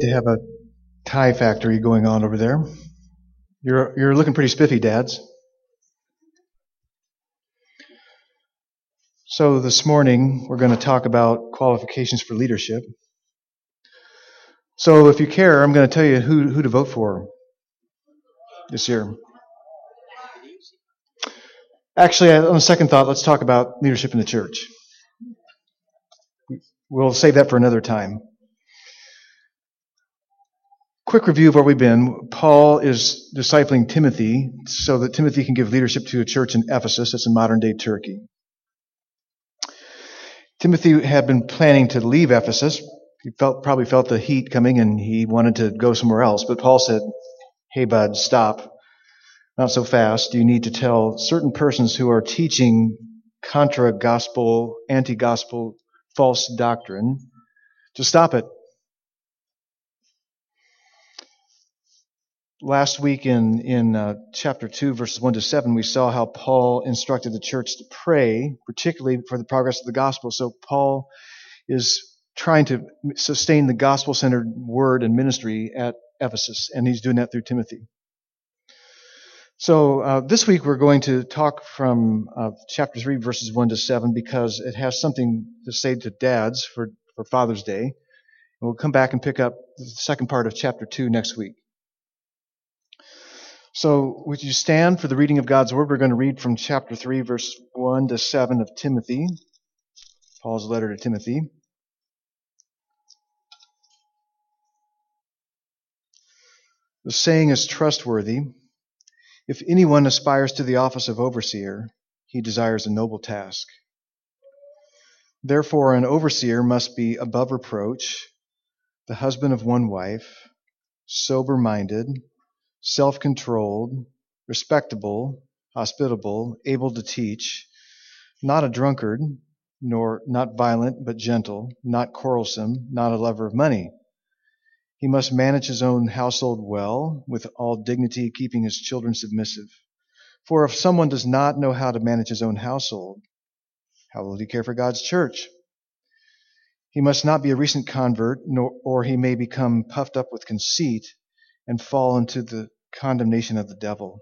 to have a tie factory going on over there. You're, you're looking pretty spiffy, dads. So this morning, we're going to talk about qualifications for leadership. So if you care, I'm going to tell you who, who to vote for this year. Actually, on a second thought, let's talk about leadership in the church. We'll save that for another time. Quick review of where we've been. Paul is discipling Timothy so that Timothy can give leadership to a church in Ephesus. That's in modern day Turkey. Timothy had been planning to leave Ephesus. He felt, probably felt the heat coming and he wanted to go somewhere else. But Paul said, Hey, bud, stop. Not so fast. You need to tell certain persons who are teaching contra gospel, anti gospel, false doctrine to stop it. Last week in, in uh, chapter 2, verses 1 to 7, we saw how Paul instructed the church to pray, particularly for the progress of the gospel. So Paul is trying to sustain the gospel centered word and ministry at Ephesus, and he's doing that through Timothy. So uh, this week we're going to talk from uh, chapter 3, verses 1 to 7, because it has something to say to dads for, for Father's Day. And we'll come back and pick up the second part of chapter 2 next week. So, would you stand for the reading of God's Word? We're going to read from chapter 3, verse 1 to 7 of Timothy, Paul's letter to Timothy. The saying is trustworthy. If anyone aspires to the office of overseer, he desires a noble task. Therefore, an overseer must be above reproach, the husband of one wife, sober minded self controlled, respectable, hospitable, able to teach, not a drunkard, nor not violent, but gentle, not quarrelsome, not a lover of money. He must manage his own household well, with all dignity, keeping his children submissive. For if someone does not know how to manage his own household, how will he care for God's church? He must not be a recent convert, nor, or he may become puffed up with conceit and fall into the condemnation of the devil.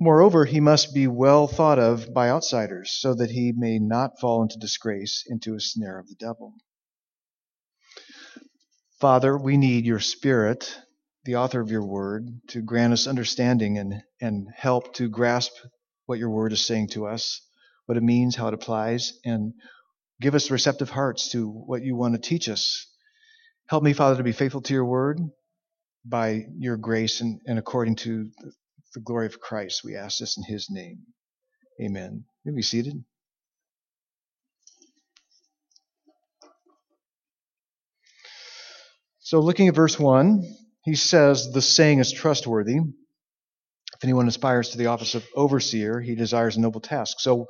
Moreover, he must be well thought of by outsiders, so that he may not fall into disgrace, into a snare of the devil. Father, we need your Spirit, the author of your word, to grant us understanding and, and help to grasp what your word is saying to us, what it means, how it applies, and give us receptive hearts to what you want to teach us. Help me, Father, to be faithful to your word by your grace and, and according to the glory of Christ. We ask this in his name. Amen. You may be seated. So, looking at verse 1, he says, The saying is trustworthy. If anyone aspires to the office of overseer, he desires a noble task. So,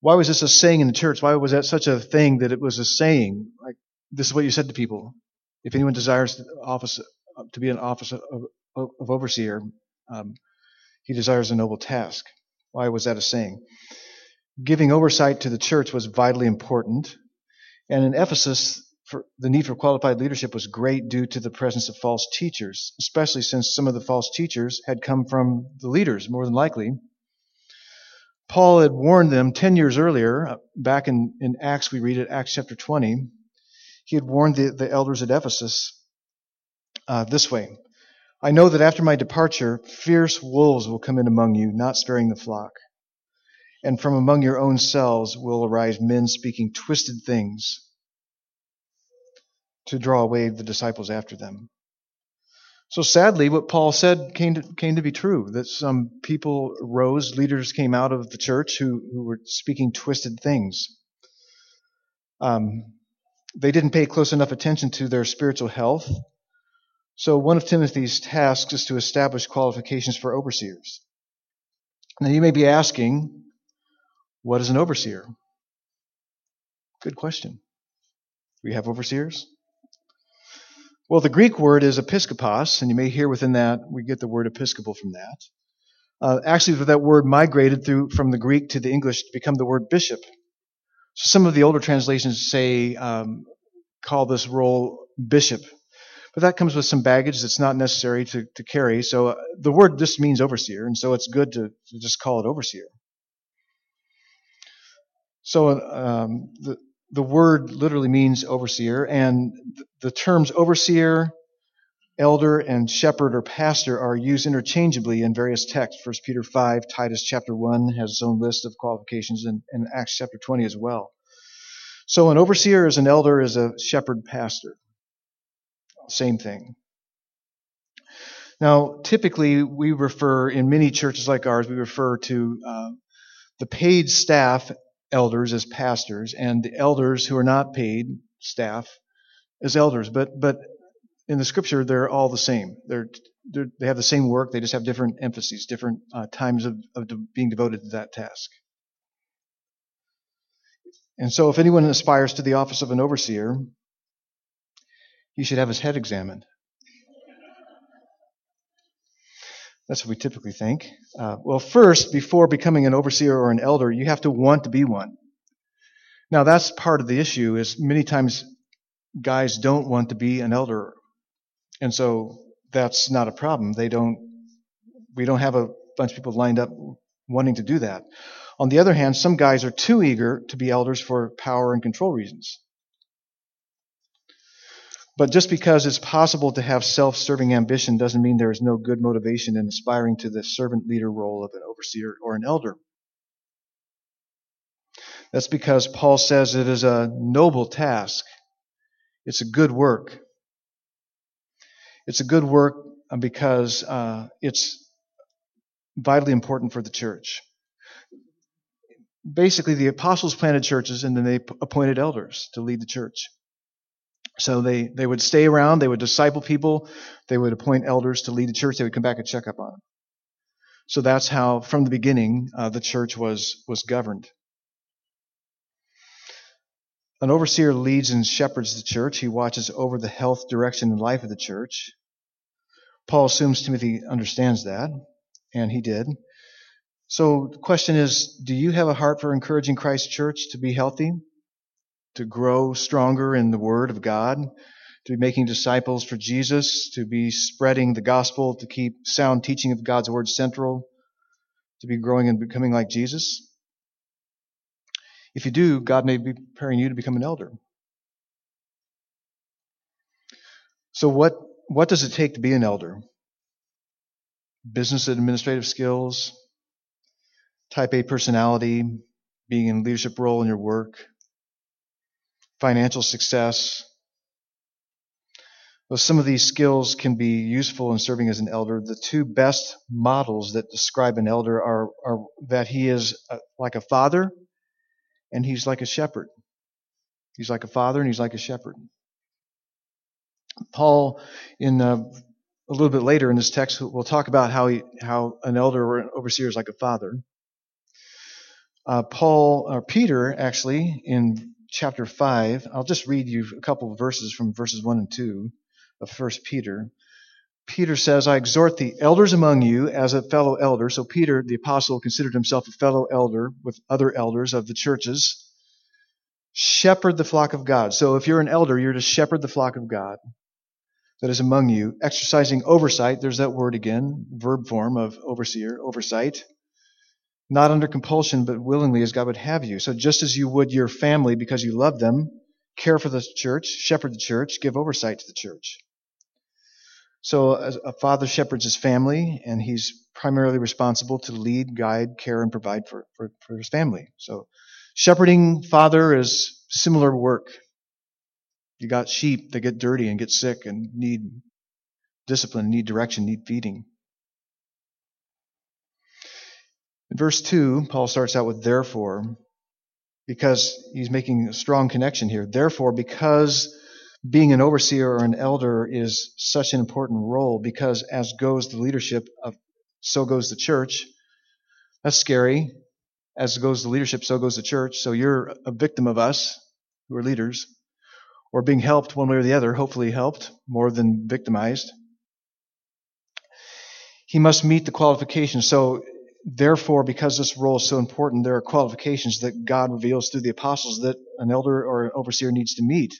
why was this a saying in the church? Why was that such a thing that it was a saying? Like, this is what you said to people. If anyone desires the office to be an office of, of, of overseer, um, he desires a noble task. Why was that a saying? Giving oversight to the church was vitally important. And in Ephesus, the need for qualified leadership was great due to the presence of false teachers, especially since some of the false teachers had come from the leaders, more than likely. Paul had warned them 10 years earlier, uh, back in, in Acts, we read it, Acts chapter 20. He had warned the, the elders at Ephesus uh, this way I know that after my departure, fierce wolves will come in among you, not sparing the flock. And from among your own selves will arise men speaking twisted things to draw away the disciples after them. So sadly, what Paul said came to, came to be true, that some people rose, leaders came out of the church who, who were speaking twisted things. Um, they didn't pay close enough attention to their spiritual health so one of Timothy's tasks is to establish qualifications for overseers. Now you may be asking, what is an overseer? Good question. Do we have overseers? Well, the Greek word is episkopos, and you may hear within that we get the word episcopal from that. Uh, actually, that word migrated through from the Greek to the English to become the word bishop. So some of the older translations say um, call this role bishop. But that comes with some baggage that's not necessary to, to carry. So uh, the word just means overseer, and so it's good to, to just call it overseer. So um, the, the word literally means overseer, and the terms overseer, elder, and shepherd or pastor are used interchangeably in various texts. 1 Peter 5, Titus chapter 1 has its own list of qualifications, and, and Acts chapter 20 as well. So an overseer is an elder is a shepherd pastor. Same thing. Now, typically, we refer, in many churches like ours, we refer to uh, the paid staff elders as pastors and the elders who are not paid staff as elders. But, but in the scripture, they're all the same. They're, they're they have the same work, they just have different emphases, different uh, times of, of being devoted to that task. And so, if anyone aspires to the office of an overseer, he should have his head examined. That's what we typically think. Uh, well, first, before becoming an overseer or an elder, you have to want to be one. Now, that's part of the issue. Is many times guys don't want to be an elder, and so that's not a problem. They don't. We don't have a bunch of people lined up wanting to do that. On the other hand, some guys are too eager to be elders for power and control reasons. But just because it's possible to have self serving ambition doesn't mean there is no good motivation in aspiring to the servant leader role of an overseer or an elder. That's because Paul says it is a noble task. It's a good work. It's a good work because uh, it's vitally important for the church basically the apostles planted churches and then they appointed elders to lead the church. So they, they would stay around, they would disciple people, they would appoint elders to lead the church, they would come back and check up on them. So that's how, from the beginning, uh, the church was, was governed. An overseer leads and shepherds the church. He watches over the health, direction, and life of the church. Paul assumes Timothy understands that, and he did. So the question is, do you have a heart for encouraging Christ's church to be healthy, to grow stronger in the Word of God, to be making disciples for Jesus, to be spreading the gospel, to keep sound teaching of God's Word central, to be growing and becoming like Jesus? If you do, God may be preparing you to become an elder. So what, what does it take to be an elder? Business administrative skills, type A personality, being in leadership role in your work, financial success. Though some of these skills can be useful in serving as an elder, the two best models that describe an elder are, are that he is a, like a father and he's like a shepherd. He's like a father and he's like a shepherd. Paul, in uh, a little bit later in this text, will talk about how he, how an elder or an overseer is like a father uh, Paul or Peter actually in chapter five. I'll just read you a couple of verses from verses one and two of First Peter. Peter says, "I exhort the elders among you as a fellow elder." So Peter, the apostle, considered himself a fellow elder with other elders of the churches. Shepherd the flock of God. So if you're an elder, you're to shepherd the flock of God that is among you, exercising oversight. There's that word again, verb form of overseer, oversight not under compulsion, but willingly as God would have you. So just as you would your family because you love them, care for the church, shepherd the church, give oversight to the church. So a father shepherds his family, and he's primarily responsible to lead, guide, care, and provide for, for, for his family. So shepherding father is similar work. You got sheep that get dirty and get sick and need discipline, need direction, need feeding. In verse 2, Paul starts out with therefore, because he's making a strong connection here. Therefore, because being an overseer or an elder is such an important role, because as goes the leadership of, so goes the church. That's scary. As goes the leadership, so goes the church. So you're a victim of us who are leaders, or being helped one way or the other, hopefully helped more than victimized. He must meet the qualifications. So therefore, because this role is so important, there are qualifications that God reveals through the apostles that an elder or an overseer needs to meet.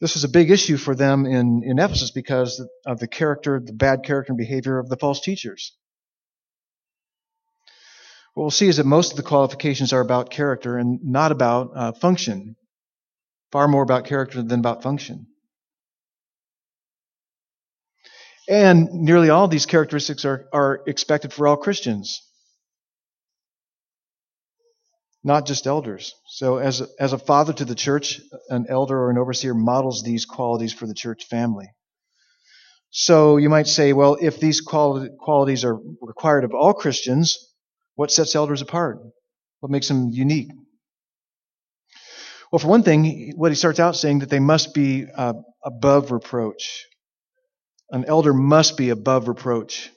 This was a big issue for them in, in Ephesus because of the character, the bad character and behavior of the false teachers. What we'll see is that most of the qualifications are about character and not about uh, function. Far more about character than about function. And nearly all these characteristics are, are expected for all Christians, not just elders. So, as, as a father to the church, an elder or an overseer models these qualities for the church family. So, you might say, well, if these qualities are required of all Christians, what sets elders apart? What makes them unique? Well, for one thing, what he starts out saying that they must be uh, above reproach. An elder must be above reproach.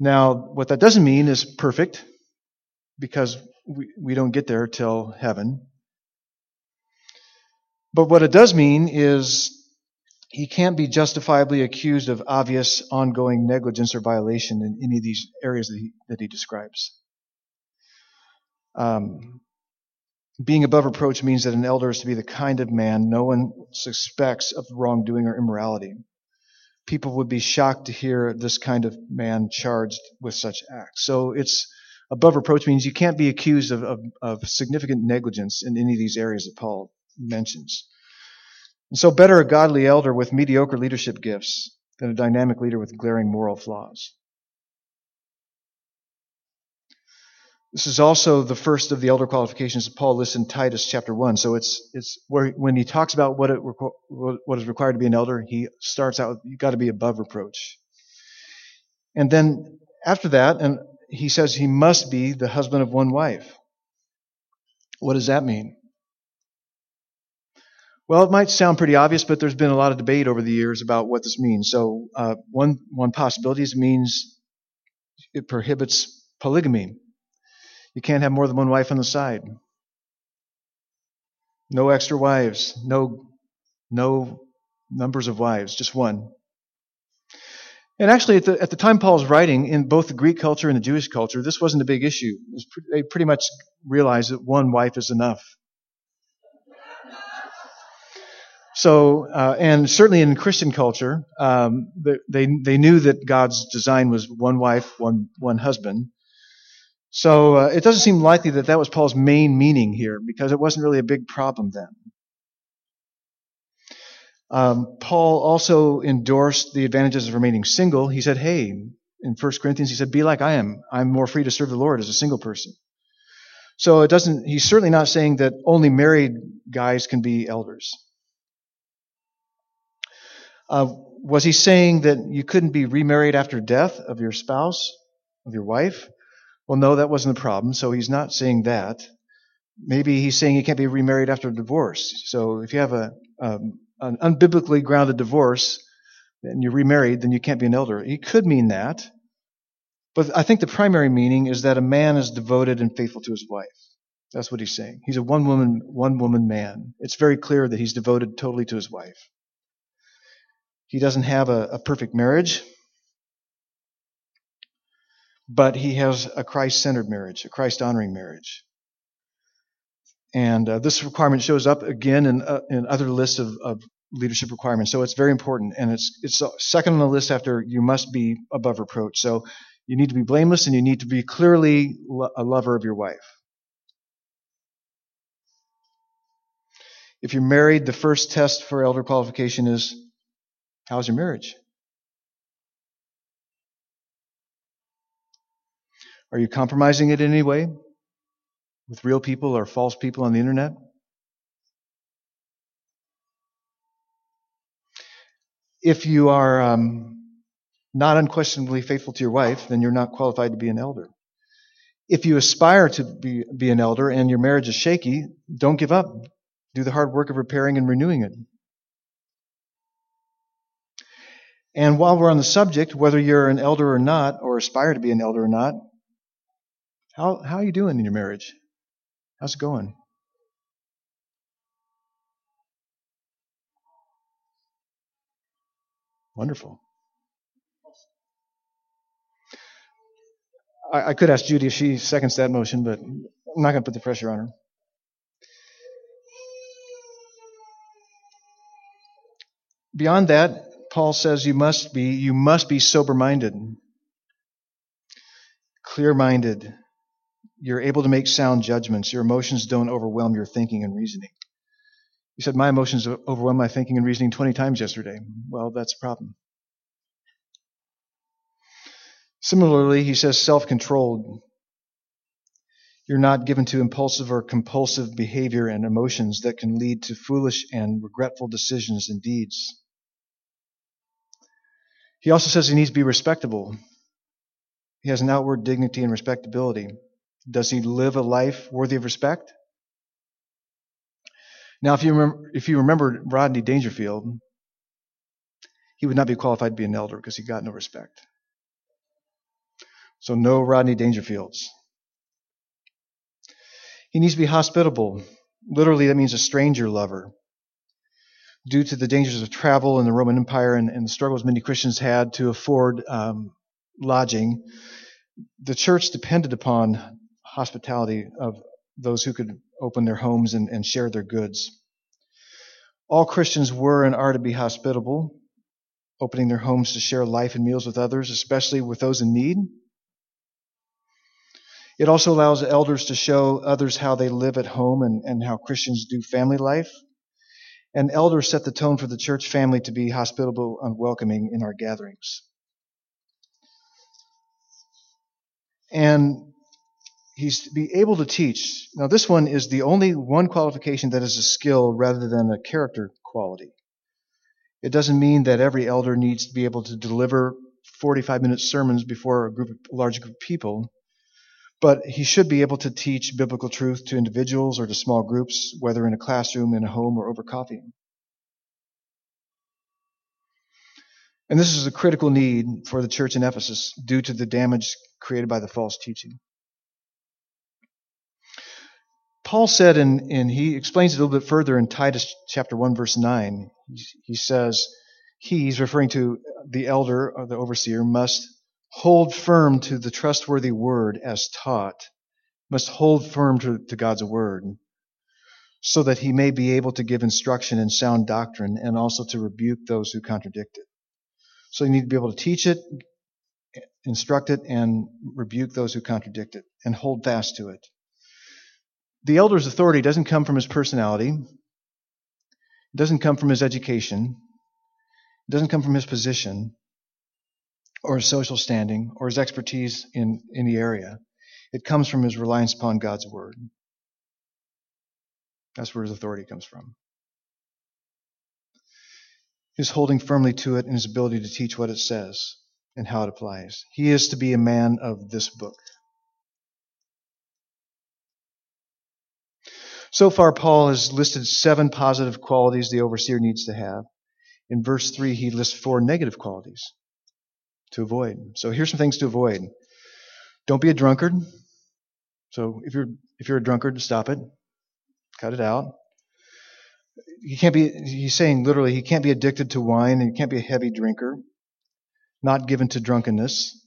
Now, what that doesn't mean is perfect, because we, we don't get there till heaven. But what it does mean is he can't be justifiably accused of obvious ongoing negligence or violation in any of these areas that he, that he describes. Um, being above reproach means that an elder is to be the kind of man no one suspects of wrongdoing or immorality people would be shocked to hear this kind of man charged with such acts. So it's above reproach means you can't be accused of, of, of significant negligence in any of these areas that Paul mentions. And so better a godly elder with mediocre leadership gifts than a dynamic leader with glaring moral flaws. This is also the first of the elder qualifications that Paul lists in Titus chapter 1. So it's, it's where when he talks about what, it, what is required to be an elder, he starts out, you've got to be above reproach. And then after that, and he says he must be the husband of one wife. What does that mean? Well, it might sound pretty obvious, but there's been a lot of debate over the years about what this means. So, uh, one one possibility is it means it prohibits polygamy. You can't have more than one wife on the side. No extra wives. No, no numbers of wives. Just one. And actually, at the, at the time Paul's writing, in both the Greek culture and the Jewish culture, this wasn't a big issue. they pretty much realized that one wife is enough. So, uh, and certainly in Christian culture, um, they, they knew that God's design was one wife, one, one husband. So uh, it doesn't seem likely that that was Paul's main meaning here because it wasn't really a big problem then. Um, Paul also endorsed the advantages of remaining single. He said, hey, in 1 Corinthians, he said, be like I am. I'm more free to serve the Lord as a single person. So it doesn't, he's certainly not saying that only married guys can be elders. Uh, was he saying that you couldn't be remarried after death of your spouse, of your wife? Well, no, that wasn't the problem. So he's not saying that. Maybe he's saying you can't be remarried after divorce. So if you have a, um, an unbiblically grounded divorce and you're remarried, then you can't be an elder. He could mean that. But I think the primary meaning is that a man is devoted and faithful to his wife. That's what he's saying. He's a one woman, one woman man. It's very clear that he's devoted totally to his wife. He doesn't have a, a perfect marriage but he has a Christ centered marriage, a Christ honoring marriage. And uh, this requirement shows up again in, uh, in other lists of, of, leadership requirements. So it's very important. And it's, it's second on the list after you must be above reproach. So you need to be blameless and you need to be clearly a lover of your wife. If you're married, the first test for elder qualification is how's your marriage? Are you compromising it in any way with real people or false people on the internet? If you are um, not unquestionably faithful to your wife, then you're not qualified to be an elder. If you aspire to be, be an elder and your marriage is shaky, don't give up. Do the hard work of repairing and renewing it. And while we're on the subject, whether you're an elder or not, or aspire to be an elder or not, how, how are you doing in your marriage? How's it going? Wonderful. I, I could ask Judy if she seconds that motion, but I'm not going to put the pressure on her. Beyond that, Paul says you must be you must be sober-minded, clear-minded. You're able to make sound judgments. Your emotions don't overwhelm your thinking and reasoning. You said my emotions overwhelm my thinking and reasoning 20 times yesterday. Well, that's a problem. Similarly, he says self-controlled. You're not given to impulsive or compulsive behavior and emotions that can lead to foolish and regretful decisions and deeds. He also says he needs to be respectable. He has an outward dignity and respectability. Does he live a life worthy of respect? Now, if you remember, if you remember Rodney Dangerfield, he would not be qualified to be an elder because he got no respect. So no Rodney Dangerfields. He needs to be hospitable. Literally, that means a stranger lover. Due to the dangers of travel in the Roman Empire and, and the struggles many Christians had to afford um, lodging, the church depended upon hospitality of those who could open their homes and, and share their goods. All Christians were and are to be hospitable, opening their homes to share life and meals with others, especially with those in need. It also allows elders to show others how they live at home and, and how Christians do family life. And elders set the tone for the church family to be hospitable and welcoming in our gatherings. And he's to be able to teach. Now, this one is the only one qualification that is a skill rather than a character quality. It doesn't mean that every elder needs to be able to deliver 45 minute sermons before a group a large group of people, but he should be able to teach biblical truth to individuals or to small groups, whether in a classroom, in a home, or over coffee. And this is a critical need for the church in Ephesus due to the damage created by the false teaching. Paul said, and he explains it a little bit further in Titus chapter 1, verse 9. He says, he's referring to the elder or the overseer, must hold firm to the trustworthy word as taught, must hold firm to, to God's word, so that he may be able to give instruction in sound doctrine and also to rebuke those who contradict it. So you need to be able to teach it, instruct it, and rebuke those who contradict it, and hold fast to it the elder's authority doesn't come from his personality, it doesn't come from his education, it doesn't come from his position or his social standing or his expertise in, the area. It comes from his reliance upon God's word. That's where his authority comes from. His holding firmly to it and his ability to teach what it says and how it applies. He is to be a man of this book. So far, Paul has listed seven positive qualities the overseer needs to have. In verse 3, he lists four negative qualities to avoid. So here's some things to avoid. Don't be a drunkard. So if you're if you're a drunkard, stop it. Cut it out. He can't be he's saying literally he can't be addicted to wine and he can't be a heavy drinker. Not given to drunkenness.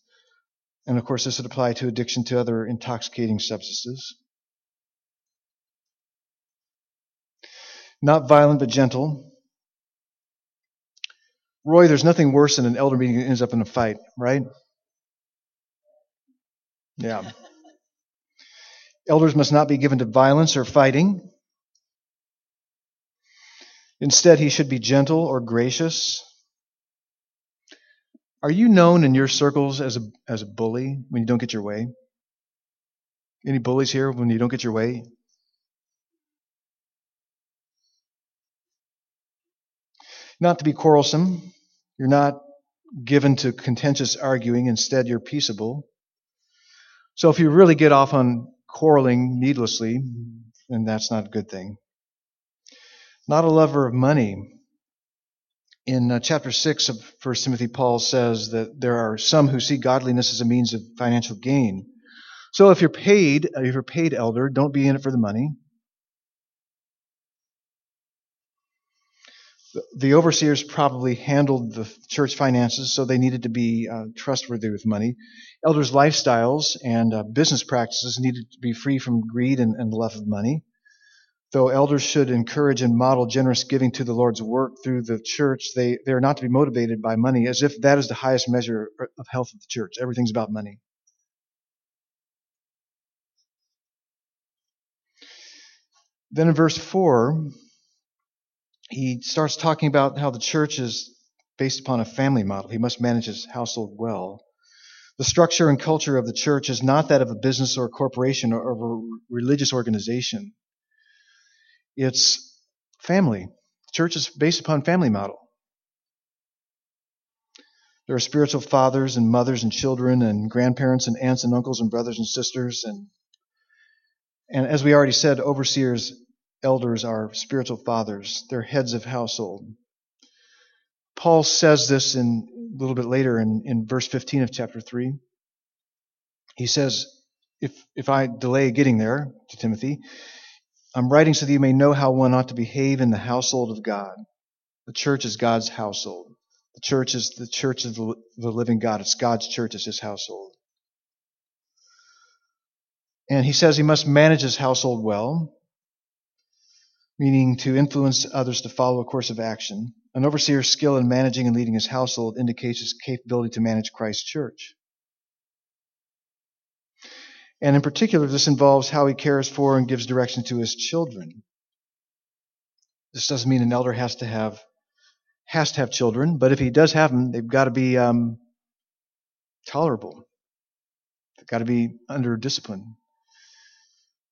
And of course this would apply to addiction to other intoxicating substances. Not violent, but gentle. Roy, there's nothing worse than an elder meeting that ends up in a fight, right? Yeah. Elders must not be given to violence or fighting. Instead, he should be gentle or gracious. Are you known in your circles as a, as a bully when you don't get your way? Any bullies here when you don't get your way? Not to be quarrelsome. You're not given to contentious arguing. Instead, you're peaceable. So if you really get off on quarreling needlessly, then that's not a good thing. Not a lover of money. In uh, chapter 6 of 1 Timothy, Paul says that there are some who see godliness as a means of financial gain. So if you're paid, if you're paid elder, don't be in it for the money. The overseers probably handled the church finances, so they needed to be uh, trustworthy with money. Elders' lifestyles and uh, business practices needed to be free from greed and, and love of money. though elders should encourage and model generous giving to the Lord's work through the church, they, they are not to be motivated by money as if that is the highest measure of health of the church. Everything's about money. Then in verse 4, he starts talking about how the church is based upon a family model. He must manage his household well. The structure and culture of the church is not that of a business or a corporation or of a religious organization. It's family. The church is based upon family model. There are spiritual fathers and mothers and children and grandparents and aunts and uncles and brothers and sisters and and as we already said, overseers, elders are spiritual fathers. They're heads of household. Paul says this in a little bit later in, in verse 15 of chapter 3. He says, if, if I delay getting there to Timothy, I'm writing so that you may know how one ought to behave in the household of God. The church is God's household. The church is the church of the, the living God. It's God's church, it's his household. And he says he must manage his household well, meaning to influence others to follow a course of action. An overseer's skill in managing and leading his household indicates his capability to manage Christ's church. And in particular, this involves how he cares for and gives direction to his children. This doesn't mean an elder has to have has to have children, but if he does have them, they've got to be um, tolerable. They've got to be under discipline.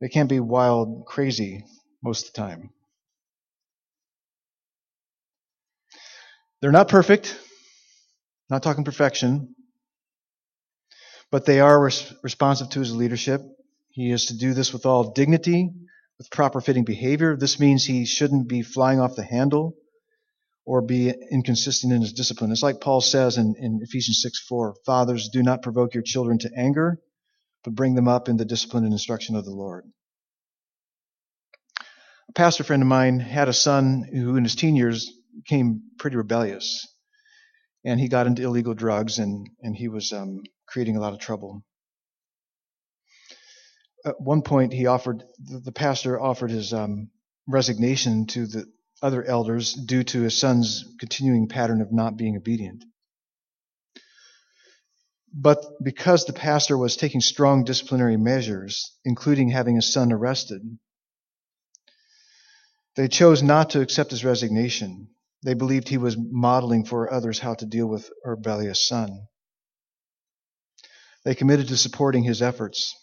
They can't be wild, crazy most of the time. They're not perfect. Not talking perfection but they are res- responsive to his leadership. He is to do this with all dignity, with proper fitting behavior. This means he shouldn't be flying off the handle or be inconsistent in his discipline. It's like Paul says in, in Ephesians 6 4 Fathers, do not provoke your children to anger, but bring them up in the discipline and instruction of the Lord. Pastor friend of mine had a son who, in his teen years, became pretty rebellious. And he got into illegal drugs and, and he was um, creating a lot of trouble. At one point, he offered the pastor offered his um, resignation to the other elders due to his son's continuing pattern of not being obedient. But because the pastor was taking strong disciplinary measures, including having his son arrested, they chose not to accept his resignation. They believed he was modeling for others how to deal with a rebellious son. They committed to supporting his efforts.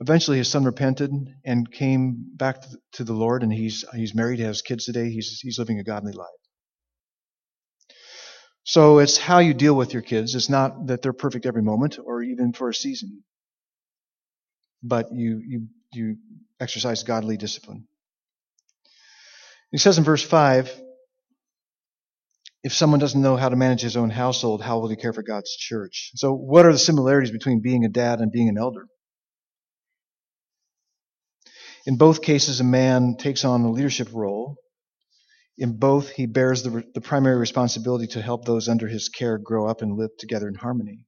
Eventually, his son repented and came back to the Lord, and he's, he's married, he has kids today. He's, he's living a godly life. So it's how you deal with your kids. It's not that they're perfect every moment or even for a season, but you, you, you exercise godly discipline. He says in verse 5 if someone doesn't know how to manage his own household, how will he care for God's church? So, what are the similarities between being a dad and being an elder? In both cases, a man takes on a leadership role. In both, he bears the, the primary responsibility to help those under his care grow up and live together in harmony.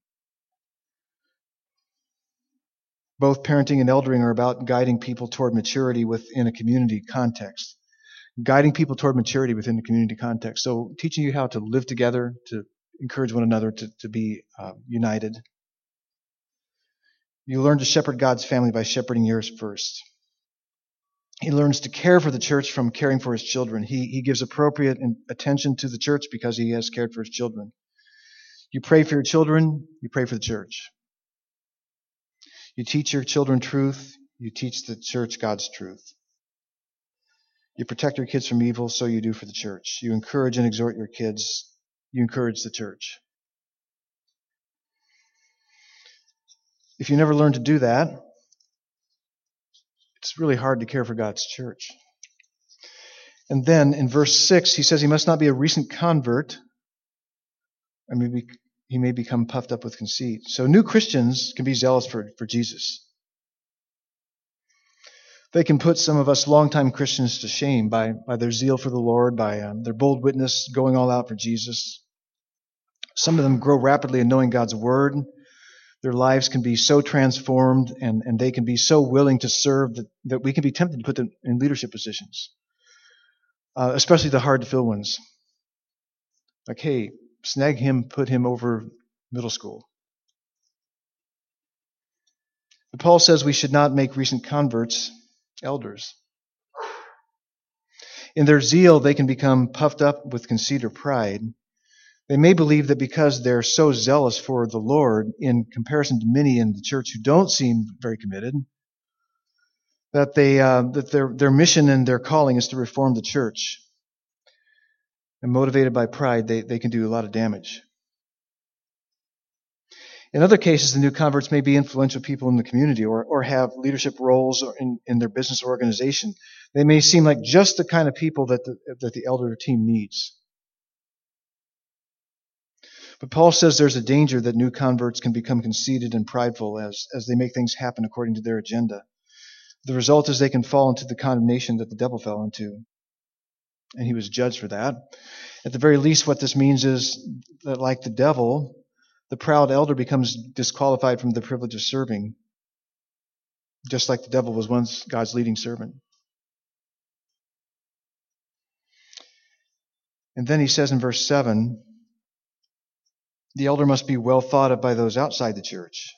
Both parenting and eldering are about guiding people toward maturity within a community context guiding people toward maturity within the community context. So teaching you how to live together, to encourage one another to, to be uh, united. You learn to shepherd God's family by shepherding yours first. He learns to care for the church from caring for his children. He, he gives appropriate attention to the church because he has cared for his children. You pray for your children, you pray for the church. You teach your children truth, you teach the church God's truth. You protect your kids from evil, so you do for the church. You encourage and exhort your kids, you encourage the church. If you never learn to do that, it's really hard to care for God's church. And then in verse 6, he says he must not be a recent convert, I mean, he may become puffed up with conceit. So new Christians can be zealous for, for Jesus. They can put some of us longtime Christians to shame by, by their zeal for the Lord, by um, their bold witness, going all out for Jesus. Some of them grow rapidly in knowing God's Word, their lives can be so transformed and, and they can be so willing to serve that, that we can be tempted to put them in leadership positions, uh, especially the hard to fill ones. Like, hey, snag him, put him over middle school. But Paul says we should not make recent converts elders. In their zeal, they can become puffed up with conceit or pride. They may believe that because they're so zealous for the Lord in comparison to many in the church who don't seem very committed, that they uh, that their their mission and their calling is to reform the church. And motivated by pride, they, they can do a lot of damage. In other cases, the new converts may be influential people in the community or, or have leadership roles in, in their business organization. They may seem like just the kind of people that the, that the elder team needs. But Paul says there's a danger that new converts can become conceited and prideful as, as they make things happen according to their agenda. The result is they can fall into the condemnation that the devil fell into. And he was judged for that. At the very least, what this means is that, like the devil, the proud elder becomes disqualified from the privilege of serving, just like the devil was once God's leading servant. And then he says in verse 7 the elder must be well thought of by those outside the church.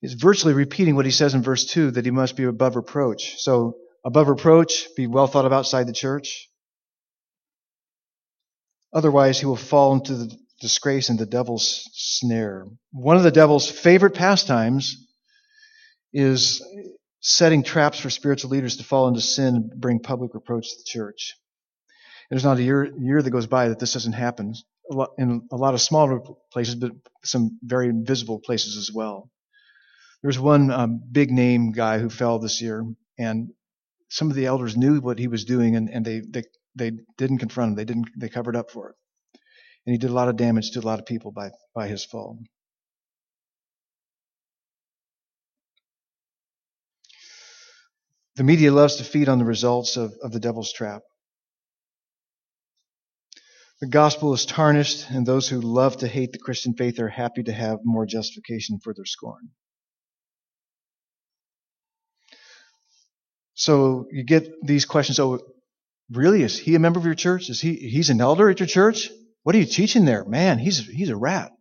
He's virtually repeating what he says in verse 2 that he must be above reproach. So, above reproach, be well thought of outside the church. Otherwise, he will fall into the disgrace and the devil's snare. One of the devil's favorite pastimes is setting traps for spiritual leaders to fall into sin and bring public reproach to the church. There's not a year, year that goes by that this doesn't happen in a lot of smaller places, but some very visible places as well. There's one um, big name guy who fell this year, and some of the elders knew what he was doing, and, and they, they they didn't confront him. They didn't. They covered up for it, and he did a lot of damage to a lot of people by by his fall. The media loves to feed on the results of, of the devil's trap. The gospel is tarnished, and those who love to hate the Christian faith are happy to have more justification for their scorn. So you get these questions. Oh, really? Is he a member of your church? Is he he's an elder at your church? What are you teaching there? Man, he's he's a rat.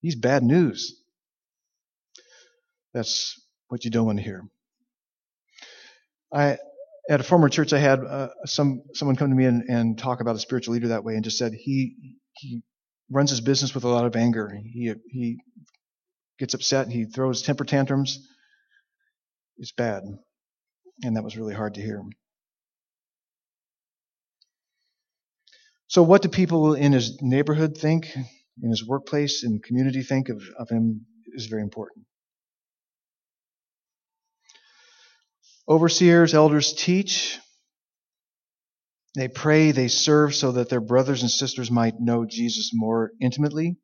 He's bad news. That's what you don't want to hear. I at a former church, I had uh, some someone come to me and, and talk about a spiritual leader that way, and just said he he runs his business with a lot of anger. He he gets upset. He throws temper tantrums. It's bad, and that was really hard to hear. So, what do people in his neighborhood think, in his workplace, in community think of, of him is very important. Overseers, elders teach. They pray, they serve so that their brothers and sisters might know Jesus more intimately,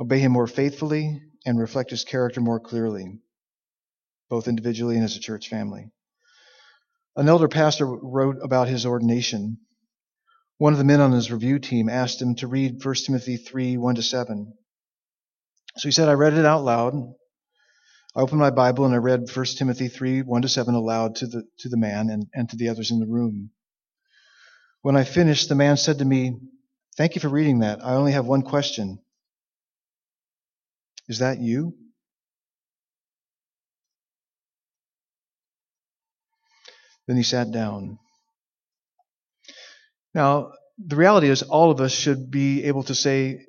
obey him more faithfully, and reflect his character more clearly, both individually and as a church family. An elder pastor wrote about his ordination. One of the men on his review team asked him to read 1 Timothy 3 1 to 7. So he said, I read it out loud. I opened my Bible and I read 1 Timothy 3, 1 to 7 aloud to the, to the man and, and to the others in the room. When I finished, the man said to me, Thank you for reading that. I only have one question. Is that you? Then he sat down. Now, the reality is, all of us should be able to say,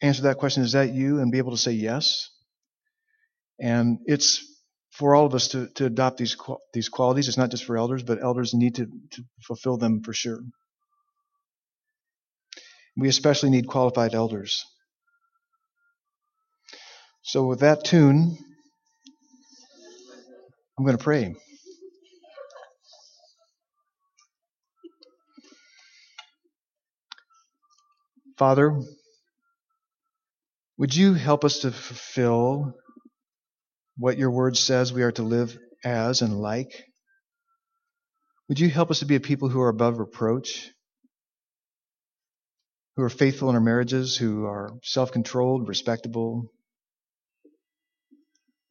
answer that question, is that you? And be able to say yes. And it's for all of us to, to adopt these these qualities. It's not just for elders, but elders need to, to fulfill them for sure. We especially need qualified elders. So, with that tune, I'm going to pray. Father, would you help us to fulfill what your word says we are to live as and like? Would you help us to be a people who are above reproach? who are faithful in our marriages, who are self controlled, respectable,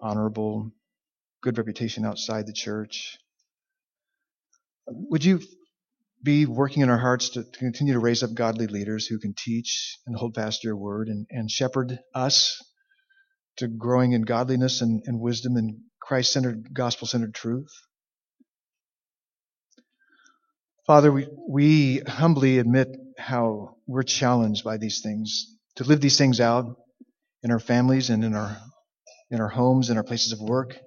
honorable, good reputation outside the church. Would you be working in our hearts to, to continue to raise up godly leaders who can teach and hold fast your word and, and shepherd us to growing in godliness and, and wisdom and Christ centered, gospel centered truth? Father, we, we humbly admit how we're challenged by these things, to live these things out in our families and in our, in our homes, in our places of work,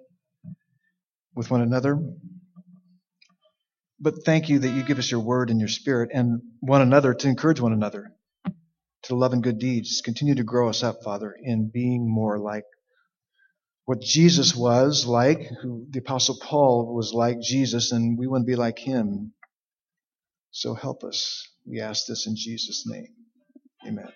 with one another. But thank you that you give us your word and your spirit and one another to encourage one another to love and good deeds. Continue to grow us up, Father, in being more like what Jesus was like, who the apostle Paul was like Jesus, and we want to be like him. So help us. We ask this in Jesus' name. Amen.